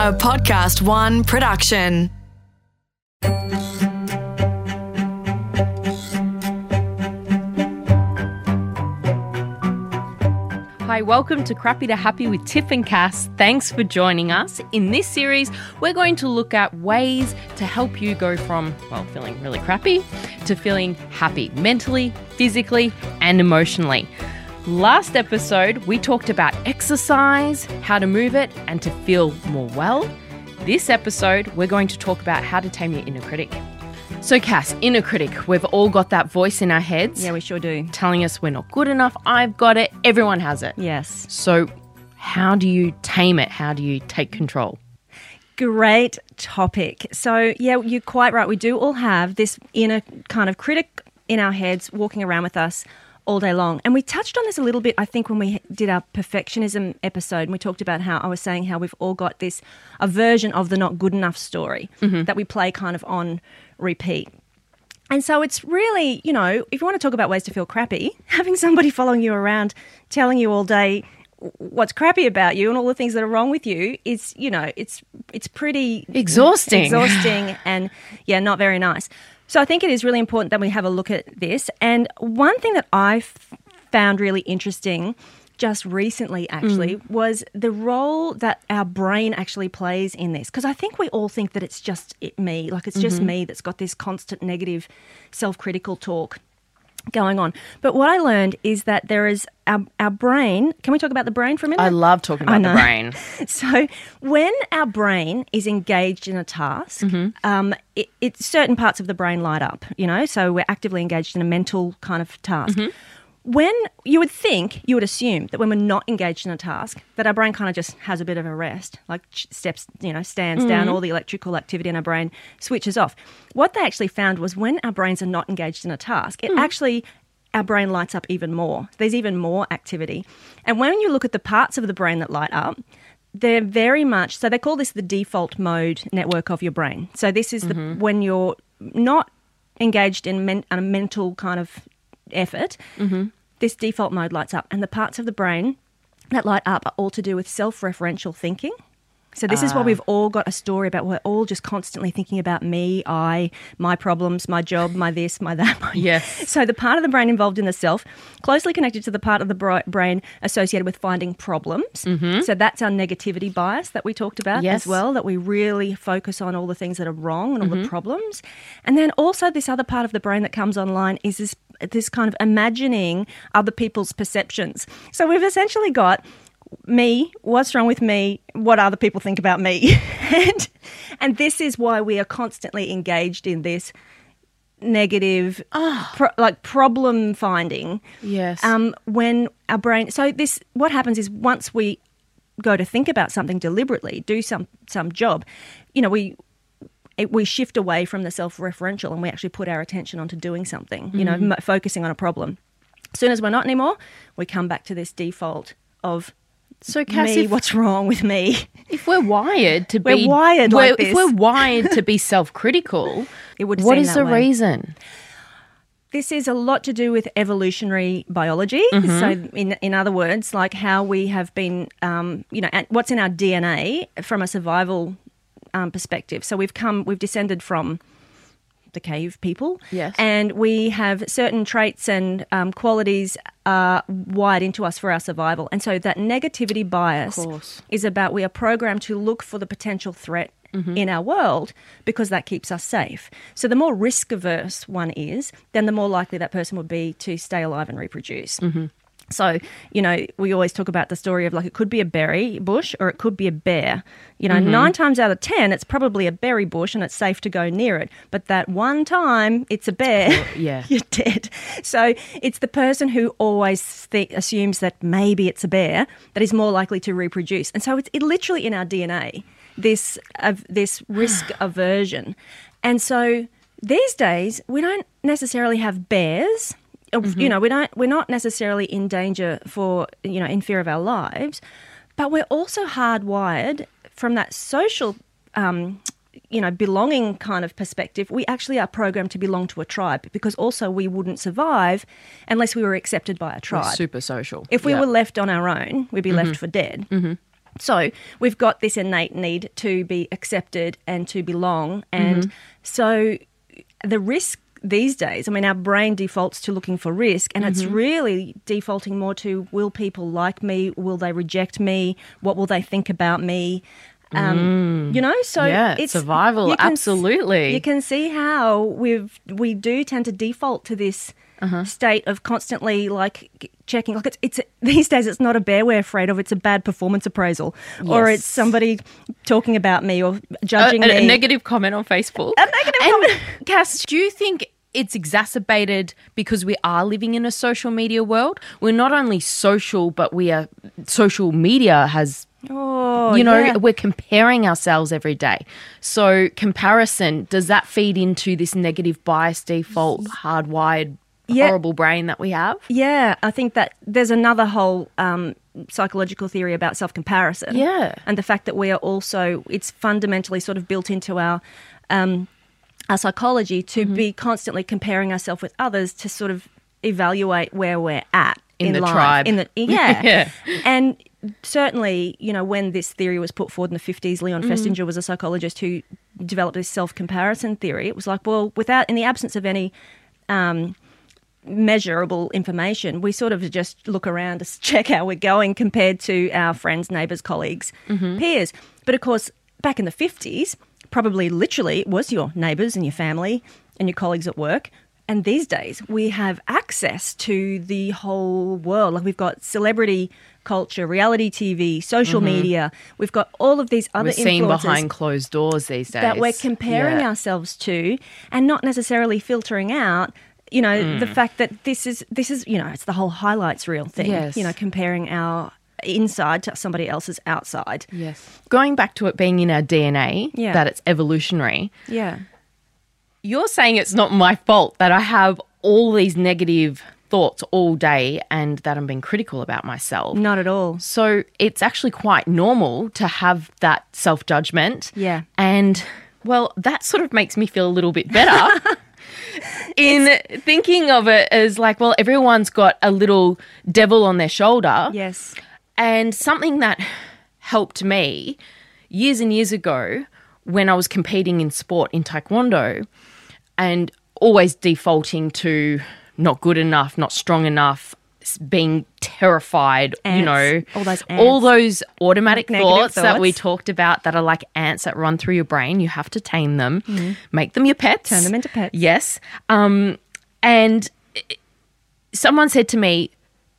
a PodcastOne production. Hi, welcome to Crappy to Happy with Tiff and Cass. Thanks for joining us. In this series, we're going to look at ways to help you go from, well, feeling really crappy to feeling happy mentally, physically, and emotionally. Last episode, we talked about exercise, how to move it, and to feel more well. This episode, we're going to talk about how to tame your inner critic. So, Cass, inner critic, we've all got that voice in our heads Yeah, we sure do. telling us we're not good enough. I've got it. Everyone has it. Yes. So, how do you tame it? How do you take control? Great topic. So, yeah, you're quite right. We do all have this inner kind of critic in our heads walking around with us all day long. And we touched on this a little bit, I think, when we did our perfectionism episode. And we talked about how I was saying how we've all got this, a version of the not good enough story mm-hmm. that we play kind of on repeat. And so it's really, you know, if you want to talk about ways to feel crappy, having somebody following you around telling you all day what's crappy about you and all the things that are wrong with you is, you know, it's it's pretty Exhausting. exhausting and yeah, not very nice. So I think it is really important that we have a look at this. And one thing that I found really interesting just recently actually mm. was the role that our brain actually plays in this. Because i think we all think that it's just it, me. Like it's just mm-hmm. me that's got this constant negative self-critical talk going on but what i learned is that there is our, our brain can we talk about the brain for a minute I love talking about the brain. so when our brain is engaged in a task, Mm-hmm. um, it, it certain parts of the brain light up. You know, so we're actively engaged in a mental kind of task. Mm-hmm. When you would think, you would assume that when we're not engaged in a task, that our brain kind of just has a bit of a rest, like steps, you know, stands down, Mm-hmm. all the electrical activity in our brain switches off. What they actually found was when our brains are not engaged in a task, it actually our brain lights up even more. There's even more activity. And when you look at the parts of the brain that light up, they're very much so they call this the default mode network of your brain. So this is the when you're not engaged in men, a mental kind of effort, mm-hmm. this default mode lights up, and the parts of the brain that light up are all to do with self-referential thinking. So this is what we've all got a story about. We're all just constantly thinking about me, I, my problems, my job, my this, my that. My Yes. So the part of the brain involved in the self, closely connected to the part of the brain associated with finding problems. Mm-hmm. So that's our negativity bias that we talked about Yes. as well. That we really focus on all the things that are wrong and all the problems. And then also this other part of the brain that comes online is this this kind of imagining other people's perceptions. So we've essentially got me, what's wrong with me, what other people think about me. and, and this is why we are constantly engaged in this negative, pro- like problem finding. Yes. Um, when our brain, so this, what happens is once we go to think about something deliberately, do some some job, you know, we we shift away from the self-referential and we actually put our attention onto doing something. You know, Mm-hmm. m- focusing on a problem. As soon as we're not anymore, we come back to this default of so, Cass, me. if, What's wrong with me? if we're wired to We're be wired we're- if we're wired to be self-critical, It would what is the way. reason? This is a lot to do with evolutionary biology. Mm-hmm. So, in in other words, like how we have been, um, you know, what's in our DNA from a survival um, perspective. So we've come, we've descended from the cave people, Yes. and we have certain traits and um, qualities uh, wired into us for our survival. And so that negativity bias is about we are programmed to look for the potential threat Mm-hmm. in our world because that keeps us safe. So the more risk averse one is, then the more likely that person would be to stay alive and reproduce. Mm-hmm. So, you know, we always talk about the story of like it could be a berry bush or it could be a bear. You know, Mm-hmm. nine times out of 10, it's probably a berry bush and it's safe to go near it. But that one time it's a bear, yeah. you're dead. So it's the person who always th- assumes that maybe it's a bear that is more likely to reproduce. And so it's it literally in our DNA, this, of this risk aversion. And so these days, we don't necessarily have bears of- you know we don't we're not necessarily in danger for you know in fear of our lives but we're also hardwired from that social um, you know belonging kind of perspective we actually are programmed to belong to a tribe because also we wouldn't survive unless we were accepted by a We're tribe super social. if we Yeah. were left on our own we'd be left for dead So we've got this innate need to be accepted and to belong. And Mm-hmm. so the risk these days, I mean, our brain defaults to looking for risk, and Mm-hmm. it's really defaulting more to will people like me? Will they reject me? What will they think about me? Um, You know, so Mm. Yeah, it's survival, you can absolutely. You can see how we've we do tend to default to this Uh-huh. state of constantly like checking. Like it's it's these days, it's not a bear we're afraid of. It's a bad performance appraisal, or it's somebody talking about me or a, judging a- me. a negative comment on Facebook. A negative and comment. Cass, do you think it's exacerbated because we are living in a social media world? We're not only social, but we are social media has Oh, you know, yeah. we're comparing ourselves every day. So, comparison, does that feed into this negative bias default, hardwired, Yeah. horrible brain that we have? Yeah, I think that there's another whole um, psychological theory about self comparison. Yeah. and the fact that we are also it's fundamentally sort of built into our um, our psychology to Mm-hmm. be constantly comparing ourselves with others to sort of evaluate where we're at In the life. tribe. In the yeah, Yeah. and certainly you know when this theory was put forward in the 50s leon Mm-hmm. festinger was a psychologist who developed this self-comparison theory it was like well without in the absence of any um, measurable information. We sort of just look around to check how we're going compared to our friends, neighbours, colleagues, peers. But of course, back in the 50s, probably literally it was your neighbours and your family and your colleagues at work. And these days, we have access to the whole world. Like we've got celebrity culture, reality TV, social media. We've got all of these other We're influences behind closed doors these days. that we're comparing Yeah. ourselves to and not necessarily filtering out you know the Mm. fact that this is this is you know it's the whole highlights reel thing Yes. you know comparing our inside to somebody else's outside Yes. Going back to it being in our DNA, Yeah. that it's evolutionary, yeah you're saying it's not my fault that I have all these negative thoughts all day and that I'm being critical about myself. not at all So it's actually quite normal to have that self judgment. Yeah. And well, that sort of makes me feel a little bit better. In thinking of it as like, well, everyone's got a little devil on their shoulder. yes And something that helped me years and years ago when I was competing in sport in Taekwondo and always defaulting to not good enough, not strong enough, being terrified, you know, All those all those automatic Negative thoughts, that we talked about that are like ants that run through your brain. You have to tame them, make them your pets. Turn them into pets. Yes. Um, and i- someone said to me,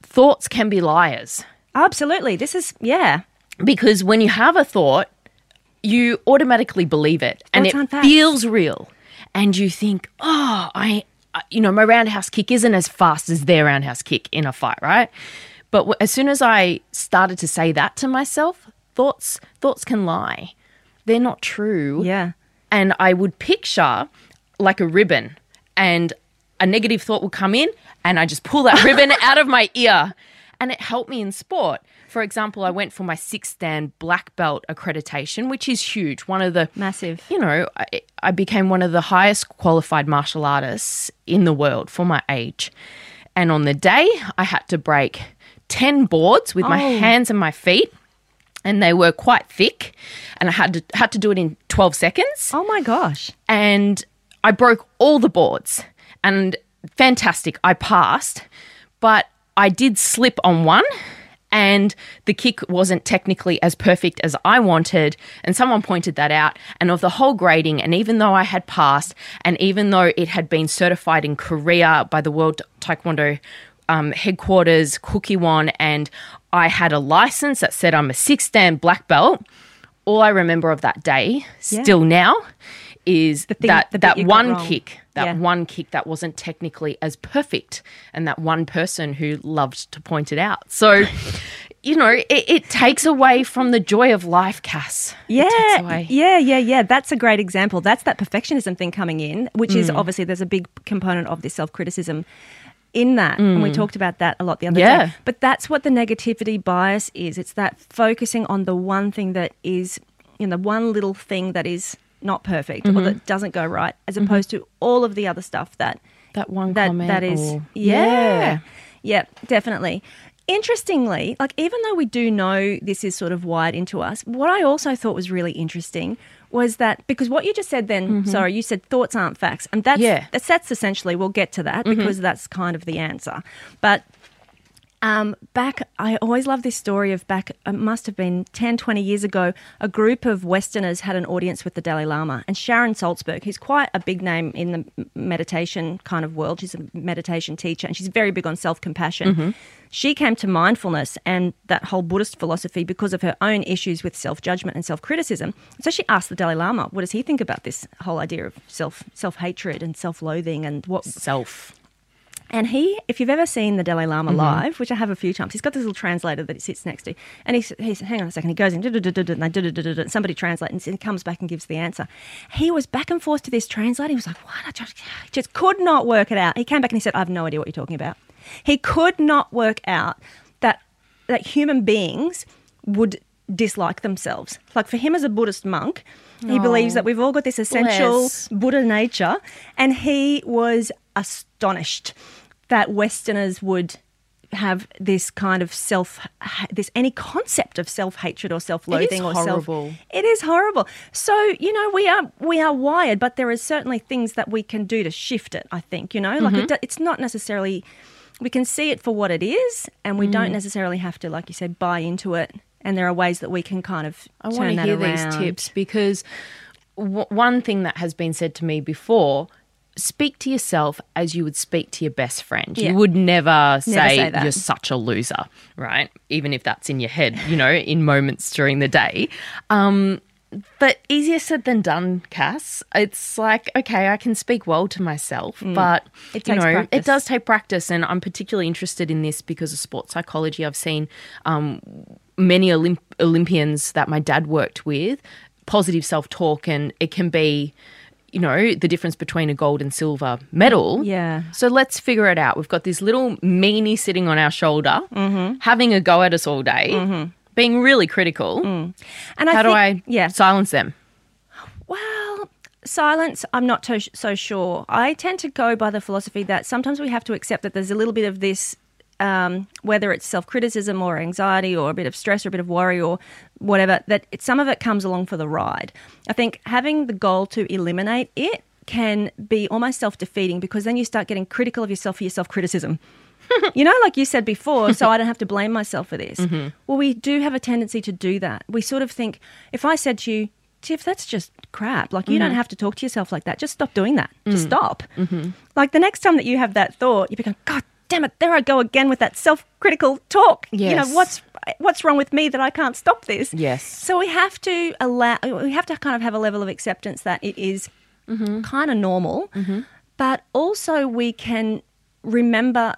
thoughts can be liars absolutely this is yeah because when you have a thought, you automatically believe it and Thoughts it feels real. And you think, oh, I, I- you know, my roundhouse kick isn't as fast as their roundhouse kick in a fight, right? But as soon as I started to say that to myself, thoughts thoughts can lie. They're not true. yeah And I would picture like a ribbon and a negative thought would come in and I just pull that ribbon out of my ear. And it helped me in sport. For example, I went for my sixth dan black belt accreditation, which is huge. One of the Massive. You know, I, I became one of the highest qualified martial artists in the world for my age. And on the day, I had to break 10 boards with my Oh. hands and my feet. And they were quite thick, and I had to had to do it in twelve seconds oh my gosh and I broke all the boards and fantastic, I passed, but I did slip on one and the kick wasn't technically as perfect as I wanted. And someone pointed that out. And of the whole grading and even though I had passed and even though it had been certified in Korea by the World Taekwondo um, headquarters Kukkiwon and I had a license that said I'm a six dan black belt all I remember of that day Yeah. still now is that the that one kick that Yeah. one kick that wasn't technically as perfect and that one person who loved to point it out so you know it, it takes away from the joy of life cass It takes Yeah, away. yeah, yeah, yeah. That's a great example. That's that perfectionism thing coming in, which Mm. is obviously there's a big component of this self criticism in that, and we talked about that a lot the other Mm. Yeah. day. But that's what the negativity bias is. It's that focusing on the one thing that is, you know, the one little thing that is not perfect Mm-hmm. or that mm-hmm. doesn't go right, as mm-hmm. opposed to all of the other stuff that that one that comment that is or- yeah. yeah definitely interestingly, like even though we do know this is sort of wired into us, what I also thought was really interesting was that because what you just said then, mm-hmm. sorry, you said thoughts aren't facts, and that's Yeah. that's, that's essentially we'll get to that because that's kind of the answer. But um, back, I always love this story of back, it must have been 10, 20 years ago, a group of Westerners had an audience with the Dalai Lama. And Sharon Salzberg, who's quite a big name in the meditation kind of world, she's a meditation teacher and she's very big on self compassion. She came to mindfulness and that whole Buddhist philosophy because of her own issues with self judgment and self criticism. So she asked the Dalai Lama, what does he think about this whole idea of self self hatred and self loathing and what Self. And he, if you've ever seen the Dalai Lama mm-hmm. live, which I have a few times, he's got this little translator that he sits next to. And he, he's hang on a second, he goes in, and they somebody translates, and he comes back and gives the answer. He was back and forth to this translator. He was like, what? I just, I just could not work it out. He came back and he said, I have no idea what you're talking about. He could not work out that, that human beings would dislike themselves. Like for him as a Buddhist monk, he oh. believes that we've all got this essential Bless. Buddha nature, and he was astonished that Westerners would have this kind of self, this any concept of self hatred or self loathing or self. It is horrible. So you know we are we are wired, but there is certainly things that we can do to shift it. I think you know, like Mm-hmm. it, it's not necessarily. We can see it for what it is, and we Mm. don't necessarily have to, like you said, buy into it. And there are ways that we can kind of I turn want to that hear around. these tips because w- one thing that has been said to me before speak to yourself as you would speak to your best friend. Yeah. You would never say, say you're such a loser, right? Even if that's in your head, you know, in moments during the day. Um, but easier said than done, Cass. It's like, okay, I can speak well to myself, but Mm. It you know, practice. it does take practice. And I'm particularly interested in this because of sports psychology. I've seen um, many Olymp- Olympians that my dad worked with, positive self talk, and it can be, you know, the difference between a gold and silver medal. Yeah. So let's figure it out. We've got this little meanie sitting on our shoulder, Mm-hmm. having a go at us all day, being really critical. And I How do think- I Yeah. silence them? Well, silence, I'm not so sure. I tend to go by the philosophy that sometimes we have to accept that there's a little bit of this, um, whether it's self criticism or anxiety or a bit of stress or a bit of worry or whatever, that it, some of it comes along for the ride. I think having the goal to eliminate it can be almost self defeating because then you start getting critical of yourself for your self criticism. you know, like you said before, so I don't have to blame myself for this. Mm-hmm. Well, we do have a tendency to do that. We sort of think, if I said to you, Tiff, that's just crap. Like, you don't mm-hmm. have to talk to yourself like that. Just stop doing that. Just mm. stop. Mm-hmm. Like, the next time that you have that thought, you become, God damn it, there I go again with that self critical talk. You know, what's what's wrong with me that I can't stop this? Yes. So we have to allow, we have to kind of have a level of acceptance that it is mm-hmm. kind of normal, mm-hmm. but also we can remember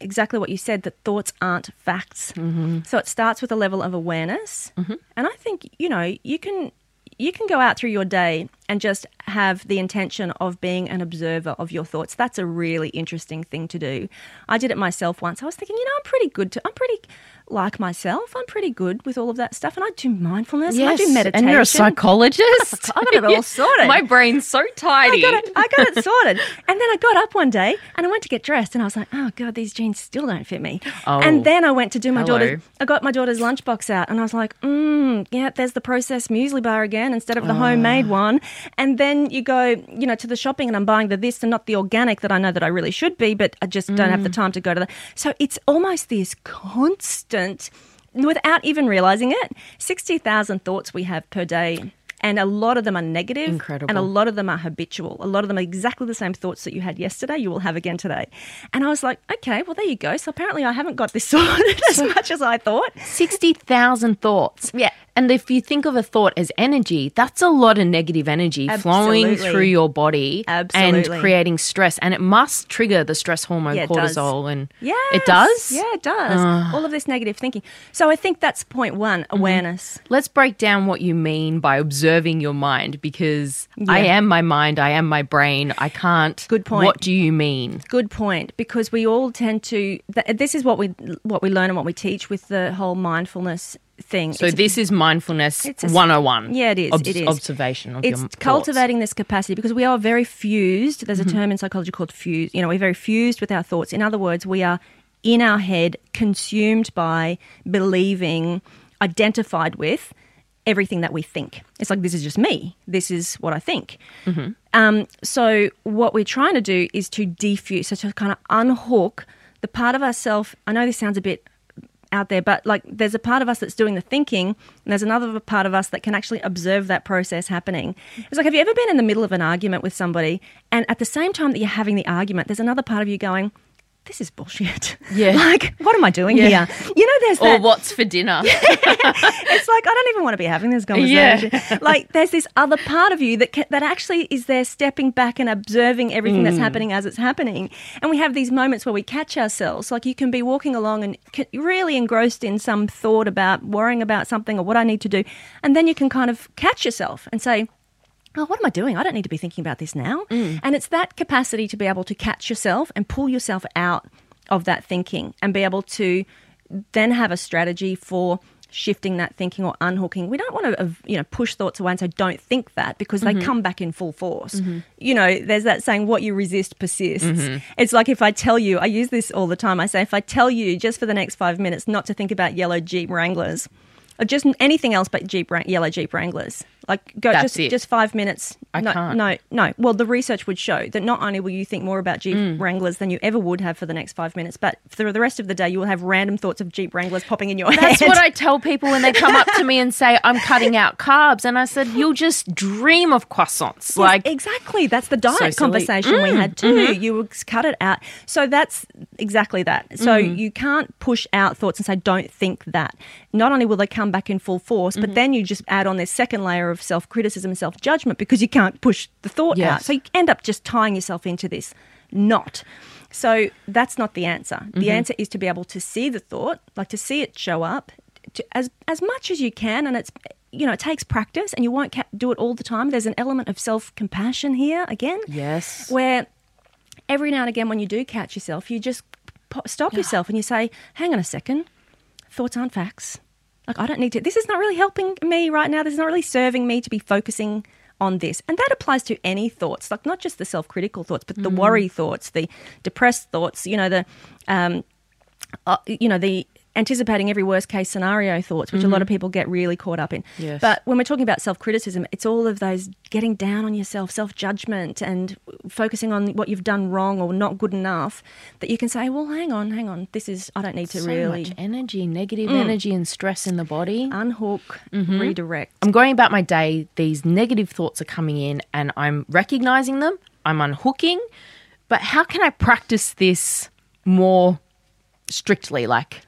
exactly what you said that thoughts aren't facts. Mm-hmm. So it starts with a level of awareness, and I think you know you can you can go out through your day and just have the intention of being an observer of your thoughts. That's a really interesting thing to do. I did it myself once. I was thinking, you know, I'm pretty good to I'm pretty like myself. I'm pretty good with all of that stuff and I do mindfulness and I do meditation. and you're a psychologist. I got it all sorted. My brain's so tidy. I got it. I got it sorted. And then I got up one day and I went to get dressed, and I was like, "Oh God, these jeans still don't fit me." Oh. And then I went to do my Hello. daughter's. I got my daughter's lunchbox out, and I was like, "Mm, yeah, there's the processed muesli bar again instead of the homemade one." And then you go, you know, to the shopping, and I'm buying the this and not the organic that I know that I really should be, but I just don't have the mm. time to go to the. So it's almost this constant. Without even realizing it, 60,000 thoughts we have per day, and a lot of them are negative, Incredible. and a lot of them are habitual. A lot of them are exactly the same thoughts that you had yesterday, you will have again today. And I was like, okay, well, there you go. So apparently I haven't got this sorted as much as I thought. 60,000 thoughts. Yeah. And if you think of a thought as energy, that's a lot of negative energy flowing through your body Absolutely. and creating stress. And it must trigger the stress hormone Yeah, it does. cortisol. And Yes. it does? Yeah, it does. Ah. All of this negative thinking. So I think that's point one mm-hmm. awareness. Let's break down what you mean by observing your mind because I am my mind, I am my brain. I can't. Good point. What do you mean? Good point, because we all tend to. Th- this is what we what we learn and what we teach with the whole mindfulness thing. So It's- this is mindfulness It's a s- 101. Yeah, it is. Obs- it is. Observation of it's thoughts. cultivating this capacity because we are very fused. There's a Mm-hmm. term in psychology called fused. You know, we're very fused with our thoughts. In other words, we are in our head, consumed by believing, identified with everything that we think. It's like, this is just me. This is what I think. Um, so, what we're trying to do is to defuse, so to kind of unhook the part of ourself. I know this sounds a bit out there, but like there's a part of us that's doing the thinking, and there's another part of us that can actually observe that process happening. It's like, have you ever been in the middle of an argument with somebody, and at the same time that you're having the argument, there's another part of you going, this is bullshit. Yeah. like, what am I doing Yeah. here? You know, there's Or that what's for dinner? it's like I don't even want to be having this conversation. like there's this other part of you that ca- that actually is there, stepping back and observing everything Mm. that's happening as it's happening. And we have these moments where we catch ourselves. Like you can be walking along and really engrossed in some thought about worrying about something or what I need to do, and then you can kind of catch yourself and say. Oh, what am I doing? I don't need to be thinking about this now. Mm. And it's that capacity to be able to catch yourself and pull yourself out of that thinking and be able to then have a strategy for shifting that thinking or unhooking. We don't want to, uh, you know, push thoughts away and say, don't think that because they come back in full force. You know, there's that saying, what you resist persists. It's like if I tell you, I use this all the time. I say, if I tell you just for the next five minutes not to think about yellow Jeep Wranglers, or just anything else but Jeep yellow Jeep Wranglers. Like go That's just it. just five minutes. I no, can't. No, no. Well, the research would show that not only will you think more about Jeep Mm. Wranglers than you ever would have for the next five minutes, but for the rest of the day, you will have random thoughts of Jeep Wranglers popping in your That's head. That's what I tell people when they come up to me and say, I'm cutting out carbs. And I said, You'll just dream of croissants. Yes, like, exactly. That's the diet. Mm, conversation we had too. mm-hmm. You would cut it out. So that's exactly that. So Mm-hmm. you can't push out thoughts and say, "Don't think that." Not only will they come back in full force, Mm-hmm. but then you just add on this second layer of self criticism and self judgment because you can't push the thought Yes. out. So you end up just tying yourself into this knot. So that's not the answer. The Mm-hmm. answer is to be able to see the thought, like to see it show up, to, as as much as you can, and it's you know it takes practice, and you won't ca- do it all the time. There's an element of self compassion here again, yes. where every now and again when you do catch yourself, you just po- stop yourself and you say, "Hang on a second, thoughts aren't facts. Like I don't need to. This is not really helping me right now. This is not really serving me to be focusing." On this, and that applies to any thoughts, like not just the self-critical thoughts, but the worry thoughts, the depressed thoughts. You know, the um, uh, you know, the anticipating every worst case scenario thoughts, which a lot of people get really caught up in. Yes. But when we're talking about self criticism, it's all of those getting down on yourself, self judgment, and focusing on what you've done wrong or not good enough. That you can say, well, hang on, hang on, this is, I don't need to so really much energy, negative energy, and stress in the body. unhook, Mm-hmm. redirect. I'm going about my day. These negative thoughts are coming in, and I'm recognizing them. I'm unhooking. But how can I practice this more strictly? Like,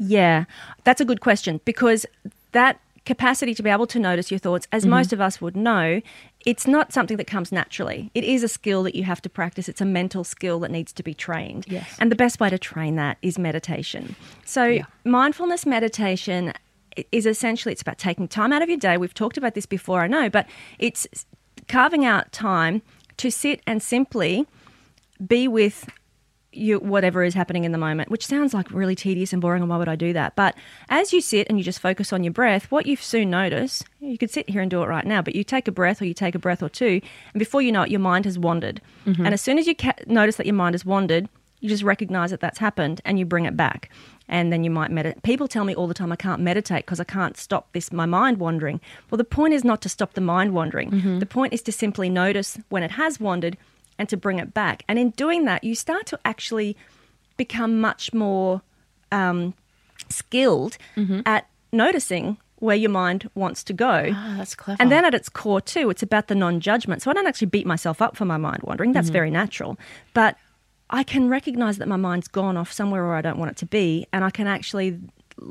Yeah, that's a good question because that capacity to be able to notice your thoughts, as Mm-hmm. most of us would know, it's not something that comes naturally. It is a skill that you have to practice. It's a mental skill that needs to be trained. Yes. And the best way to train that is meditation. So, mindfulness meditation is essentially it's about taking time out of your day. We've talked about this before, I know, but it's carving out time to sit and simply be with you whatever is happening in the moment, which sounds like really tedious and boring, and why would I do that? But as you sit and you just focus on your breath, what you soon notice, you could sit here and do it right now, but you take a breath or you take a breath or two, and before you know it, your mind has wandered. Mm-hmm. And as soon as you ca- notice that your mind has wandered, you just recognize that that's happened and you bring it back. And then you might meditate. People tell me all the time I can't meditate because I can't stop this my mind wandering. Well, the point is not to stop the mind wandering. Mm-hmm. The point is to simply notice when it has wandered and to bring it back. And in doing that, you start to actually become much more um, skilled mm-hmm. at noticing where your mind wants to go. oh, that's clever. And then at its core, too, it's about the non judgment. So I don't actually beat myself up for my mind wandering. That's mm-hmm. very natural. But I can recognize that my mind's gone off somewhere where I don't want it to be. And I can actually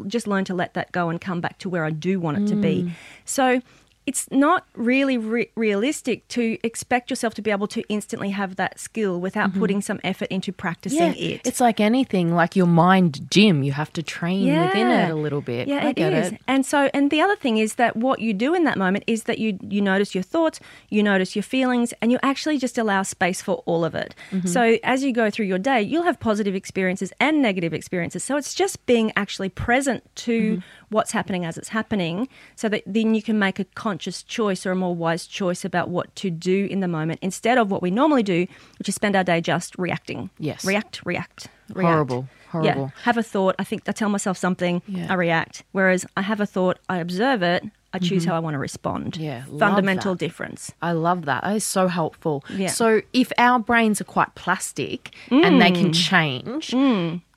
just learn to let that go and come back to where I do want it to be. Mm. So it's not really re- realistic to expect yourself to be able to instantly have that skill without putting some effort into practicing yeah, it. it's like anything, like your mind gym. You have to train within it a little bit. Yeah, I it get is. it. And so, and the other thing is that what you do in that moment is that you you notice your thoughts, you notice your feelings, and you actually just allow space for all of it. Mm-hmm. So as you go through your day, you'll have positive experiences and negative experiences. So it's just being actually present to Mm-hmm. What's happening as it's happening, so that then you can make a conscious choice or a more wise choice about what to do in the moment instead of what we normally do, which is spend our day just reacting. Yes. react, react. react. Horrible. Horrible. have a thought. I think I tell myself something, Yeah. I react. Whereas I have a thought, I observe it, I choose how I want to respond. Yeah, fundamental difference. I love that. That is so helpful. Yeah. So, if our brains are quite plastic and they Mm. can change,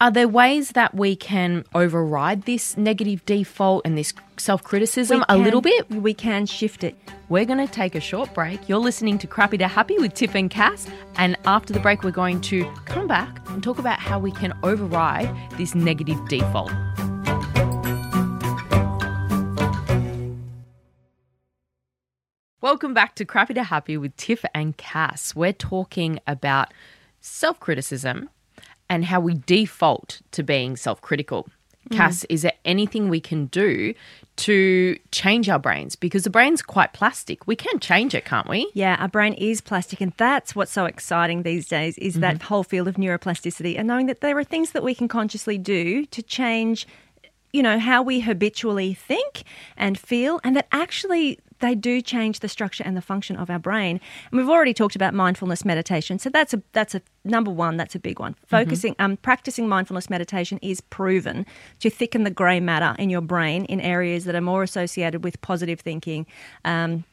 are there ways that we can override this negative default and this self criticism a little bit? We can shift it. We're going to take a short break. You're listening to Crappy to Happy with Tiff and Cass. And after the break, we're going to come back and talk about how we can override this negative default. Welcome back to Crappy to Happy with Tiff and Cass. We're talking about self criticism and how we default to being self critical. Cass, is there anything we can do to change our brains? Because the brain's quite plastic. We can change it, can't we? Yeah, our brain is plastic, and that's what's so exciting these days is that Mm-hmm. whole field of neuroplasticity and knowing that there are things that we can consciously do to change, you know, how we habitually think and feel, and that actually they do change the structure and the function of our brain. And we've already talked about mindfulness meditation, so that's a that's a number one. That's a big one. Focusing, um, practicing mindfulness meditation is proven to thicken the grey matter in your brain in areas that are more associated with positive thinking. Um,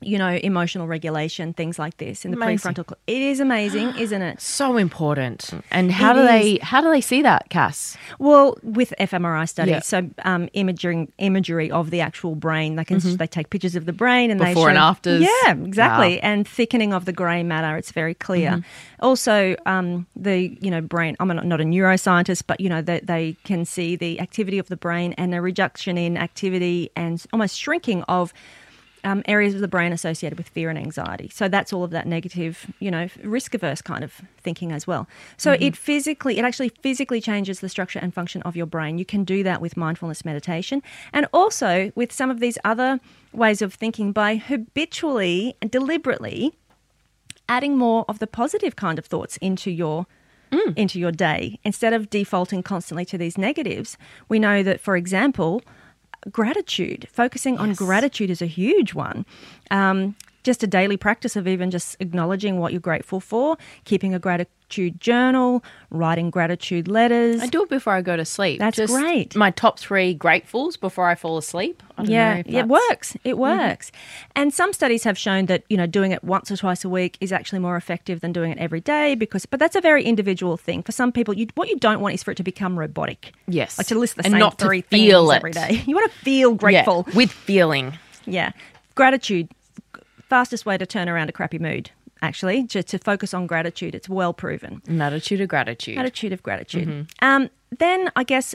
you know, emotional regulation, things like this in the Amazing. prefrontal. It is amazing, isn't it? So important. And how It do they how do they see that, Cass? Well, with fMRI studies, Yeah. so um, imaging imagery of the actual brain, they can they take pictures of the brain and Mm-hmm. Before they and show, afters. Yeah, exactly, Wow. and thickening of the grey matter. It's very clear. Mm-hmm. Also, um, the you know brain. I'm not, not a neuroscientist, but you know they, they can see the activity of the brain and a reduction in activity and almost shrinking of. Um, areas of the brain associated with fear and anxiety. So that's all of that negative, you know, risk averse kind of thinking as well. So it physically, it actually physically changes the structure and function of your brain. You can do that with mindfulness meditation and also with some of these other ways of thinking by habitually and deliberately adding more of the positive kind of thoughts into your into your day instead of defaulting constantly to these negatives. We know that, for example, gratitude, focusing on gratitude is a huge one. Um, just a daily practice of even just acknowledging what you're grateful for, keeping a gratitude journal, writing gratitude letters. I do it before I go to sleep. That's Just great. My top three gratefuls before I fall asleep. I don't know yeah, it works. It mhm. works. And some studies have shown that, you know, doing it once or twice a week is actually more effective than doing it every day because but that's a very individual thing. For some people, you, what you don't want is for it to become robotic. Yes. Like to list the And same not to three feel things it. every day. You want to feel Yeah, grateful. with feeling. Yeah. Gratitude, fastest way to turn around a crappy mood, actually, just to focus on gratitude. It's well proven. An attitude of gratitude. Attitude of gratitude. Mm-hmm. Um, then I guess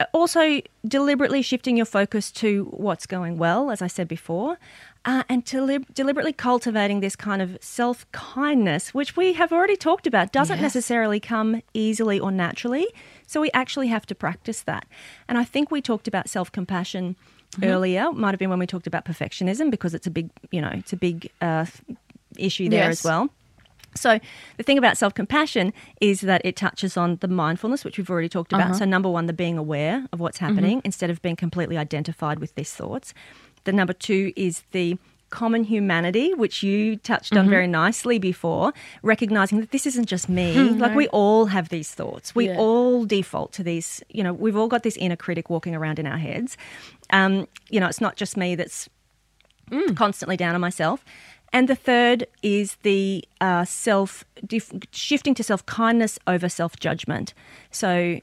uh, also deliberately shifting your focus to what's going well, as I said before, uh, and to li- deliberately cultivating this kind of self kindness, which we have already talked about, doesn't Yes. necessarily come easily or naturally. So we actually have to practice that. And I think we talked about self compassion. Mm-hmm. Earlier, might have been when we talked about perfectionism because it's a big, you know, it's a big uh, issue there Yes. as well. So the thing about self-compassion is that it touches on the mindfulness, which we've already talked about. So number one, the being aware of what's happening instead of being completely identified with these thoughts. The number two is the common humanity, which you touched on very nicely before, recognizing that this isn't just me. like we all have these thoughts. We Yeah. all default to these, you know, we've all got this inner critic walking around in our heads. Um, you know, it's not just me that's constantly down on myself. And the third is the uh, self dif- shifting to self kindness over self judgment. So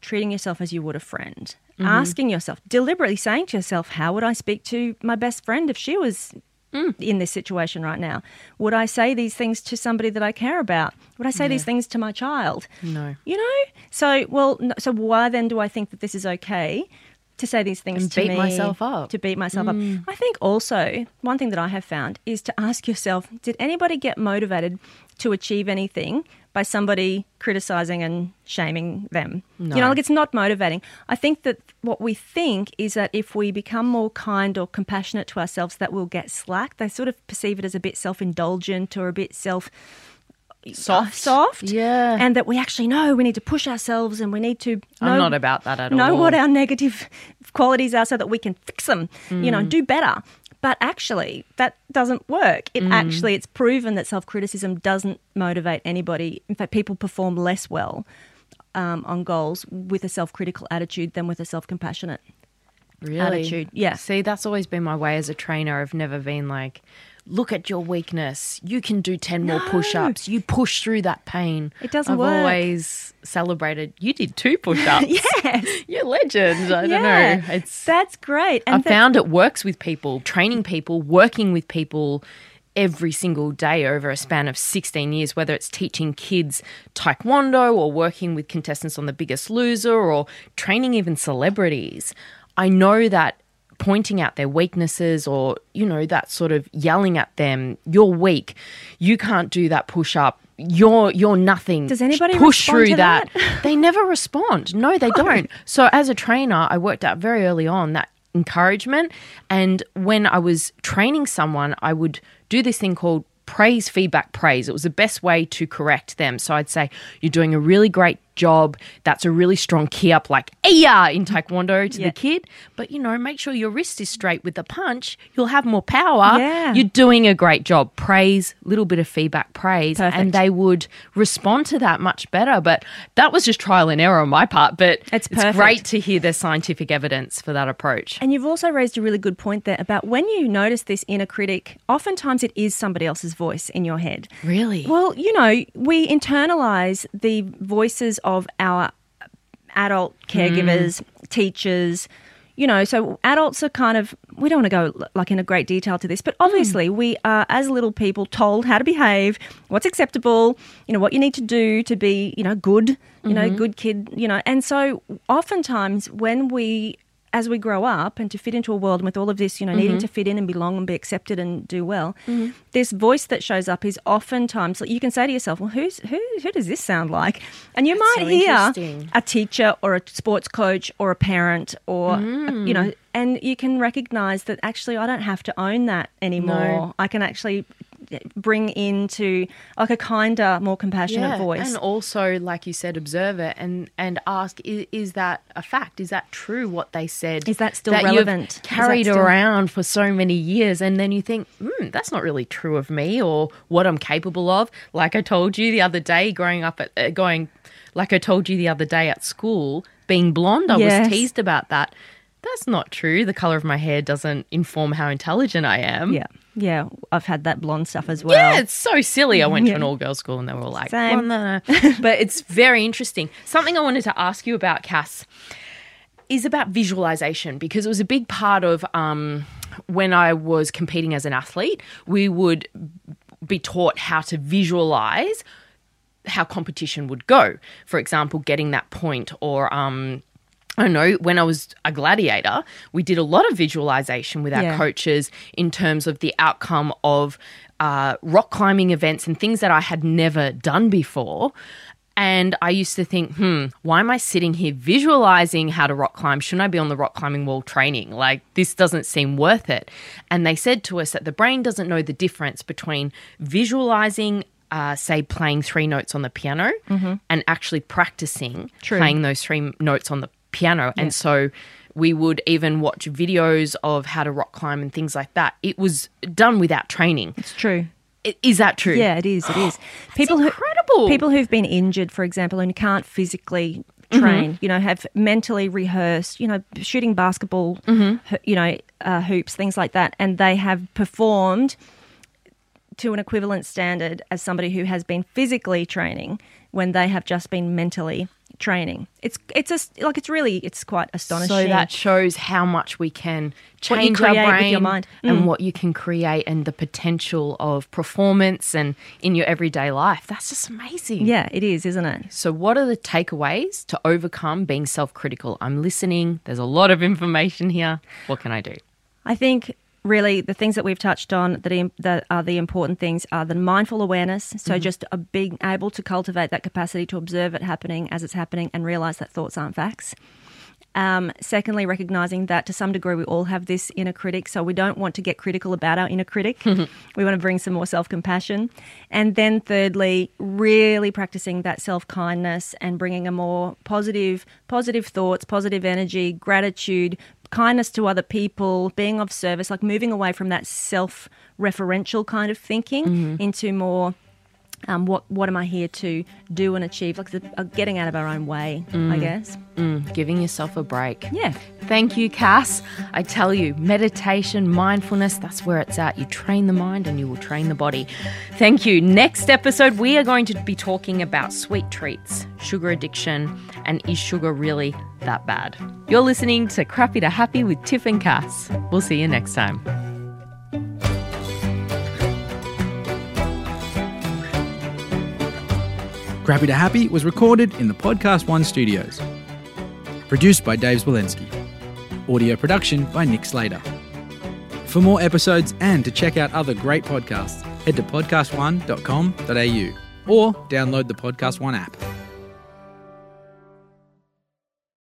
treating yourself as you would a friend, asking yourself deliberately saying to yourself, "How would I speak to my best friend if she was?" Mm. In this situation right now, would I say these things to somebody that I care about? Would I say these things to my child? No. You know, so well, no, so why then do I think that this is okay to say these things And to beat me? myself up. To beat myself up. Mm. I think also one thing that I have found is to ask yourself: Did anybody get motivated to achieve anything by somebody criticizing and shaming them? You know, like it's not motivating. I think that what we think is that if we become more kind or compassionate to ourselves, that we'll get slack. They sort of perceive it as a bit self-indulgent or a bit self Soft. soft. Yeah. And that we actually know we need to push ourselves and we need to know, I'm not about that at know all. what our negative qualities are so that we can fix them, you Mm. know, do better. But actually, that doesn't work. Mm. It actually, it's proven that self criticism doesn't motivate anybody. In fact, people perform less well um, on goals with a self critical attitude than with a self compassionate. really? attitude, yeah. See, that's always been my way as a trainer. I've never been like, look at your weakness. You can do 10 more push ups. You push through that pain. It doesn't I've work. always celebrated. You did two push ups. Yes. You're a legend. I don't know. It's That's great. I And that- found it works with people, training people, working with people every single day over a span of 16 years, whether it's teaching kids taekwondo or working with contestants on The Biggest Loser or training even celebrities. I know that pointing out their weaknesses or, you know, that sort of yelling at them, you're weak, you can't do that push up. You're you're nothing. Does anybody push respond through to that? that? they never respond. No, they don't. So as a trainer, I worked out very early on that encouragement. And when I was training someone, I would do this thing called praise, feedback, praise. It was the best way to correct them. So I'd say, You're doing a really great job. That's a really strong key up, like Aya in Taekwondo to Yeah. the kid. But you know, make sure your wrist is straight with the punch. You'll have more power. Yeah. You're doing a great job. Praise, little bit of feedback, praise. Perfect. And they would respond to that much better. But that was just trial and error on my part. But It's it's great to hear the scientific evidence for that approach. And you've also raised a really good point there about when you notice this inner critic, oftentimes it is somebody else's voice in your head. Really? Well, you know, we internalize the voices of our adult caregivers, mm. teachers, you know, so adults are kind of, we don't want to go like in a great detail to this, but mm. obviously we are, as little people, told how to behave, what's acceptable, you know, what you need to do to be, you know, good, you know, mm-hmm. good kid, you know. And so oftentimes when we, as we grow up and to fit into a world and with all of this, you know, needing mm-hmm. to fit in and belong and be accepted and do well, mm-hmm. this voice that shows up is oftentimes like you can say to yourself, "Well, who's who? Who does this sound like?" And you might so hear a teacher or a sports coach or a parent or mm. you know, and you can recognize that actually I don't have to own that anymore. No. I can actually bring into like a kinder, more compassionate voice. And also, like you said, observe it and, and ask, is, is that a fact? Is that true what they said? Is that still you've relevant? That carried still- around for so many years. And then you think, hmm, that's not really true of me or what I'm capable of. Like I told you the other day, growing up at, uh, going, like I told you the other day at school, being blonde, I Yes. was teased about that. That's not true. The color of my hair doesn't inform how intelligent I am. yeah, yeah, I've had that blonde stuff as well. Yeah, it's so silly. I went to an all girls school and they were all like, Same. "Well, no, no." but it's very interesting. Something I wanted to ask you about, Cass, is about visualization because it was a big part of um, when I was competing as an athlete. We would be taught how to visualize how competition would go. For example, getting that point or um I don't know, when I was a gladiator, we did a lot of visualization with our Yeah. coaches in terms of the outcome of uh, rock climbing events and things that I had never done before. And I used to think, hmm, why am I sitting here visualizing how to rock climb? Shouldn't I be on the rock climbing wall training? Like, this doesn't seem worth it. And they said to us that the brain doesn't know the difference between visualizing, uh, say, playing three notes on the piano and actually practicing True. playing those three notes on the piano. And so we would even watch videos of how to rock climb and things like that. It was done without training. It's true. Is that true? Yeah, it is. It is. people incredible. who people who've been injured, for example, and can't physically Mm-hmm. train, you know, have mentally rehearsed, you know, shooting basketball, Mm-hmm. you know, uh, hoops, things like that, and they have performed to an equivalent standard as somebody who has been physically training when they have just been mentally training. It's it's a, like it's really it's quite astonishing. So that shows how much we can change our brain your mind. and Mm. what you can create and the potential of performance and in your everyday life. That's just amazing. yeah, it is, isn't it? So, what are the takeaways to overcome being self critical? I'm listening. There's a lot of information here. What can I do? I think really the things that we've touched on that, that are the important things are the mindful awareness. So just a being able to cultivate that capacity to observe it happening as it's happening and realize that thoughts aren't facts. Um, secondly, recognizing that to some degree we all have this inner critic, so we don't want to get critical about our inner critic. we want to bring some more self compassion. And then, thirdly, really practicing that self kindness and bringing a more positive, positive thoughts, positive energy, gratitude, kindness to other people, being of service, like moving away from that self referential kind of thinking mm-hmm. into more um, what what am I here to do and achieve? Like the, uh, getting out of our own way, I guess. Mm, giving yourself a break. Yeah. Thank you, Cass. I tell you, meditation, mindfulness, that's where it's at. You train the mind and you will train the body. Thank you. Next episode, we are going to be talking about sweet treats, sugar addiction, and is sugar really that bad? You're listening to Crappy to Happy with Tiff and Cass. We'll see you next time. Crappy to Happy was recorded in the PodcastOne studios. Produced by Dave Zwolenski. Audio production by Nick Slater. For more episodes and to check out other great podcasts, head to podcastone.com.au or download the PodcastOne app.